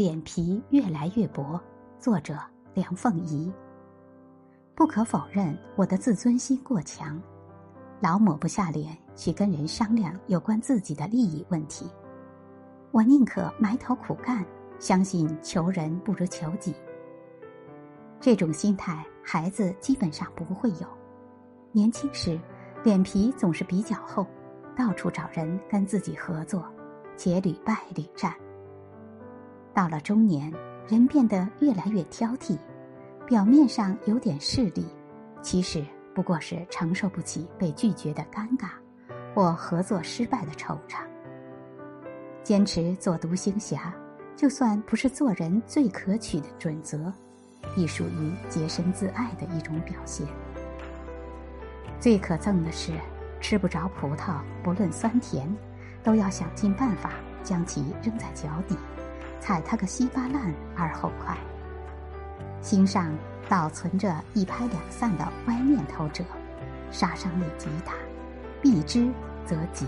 脸皮越来越薄。作者梁凤仪。不可否认，我的自尊心过强，老抹不下脸去跟人商量有关自己的利益问题。我宁可埋头苦干，相信求人不如求己。这种心态，孩子基本上不会有。年轻时，脸皮总是比较厚，到处找人跟自己合作，且屡败屡战。到了中年。人变得越来越挑剔，表面上有点势利，其实不过是承受不起被拒绝的尴尬，或合作失败的惆怅。坚持做独行侠，就算不是做人最可取的准则，亦属于洁身自爱的一种表现。最可憎的是，吃不着葡萄，不论酸甜，都要想尽办法将其扔在脚底。踩他个稀巴烂而后快，心上倒存着一拍两散的歪念头者，杀伤力极大，避之则吉。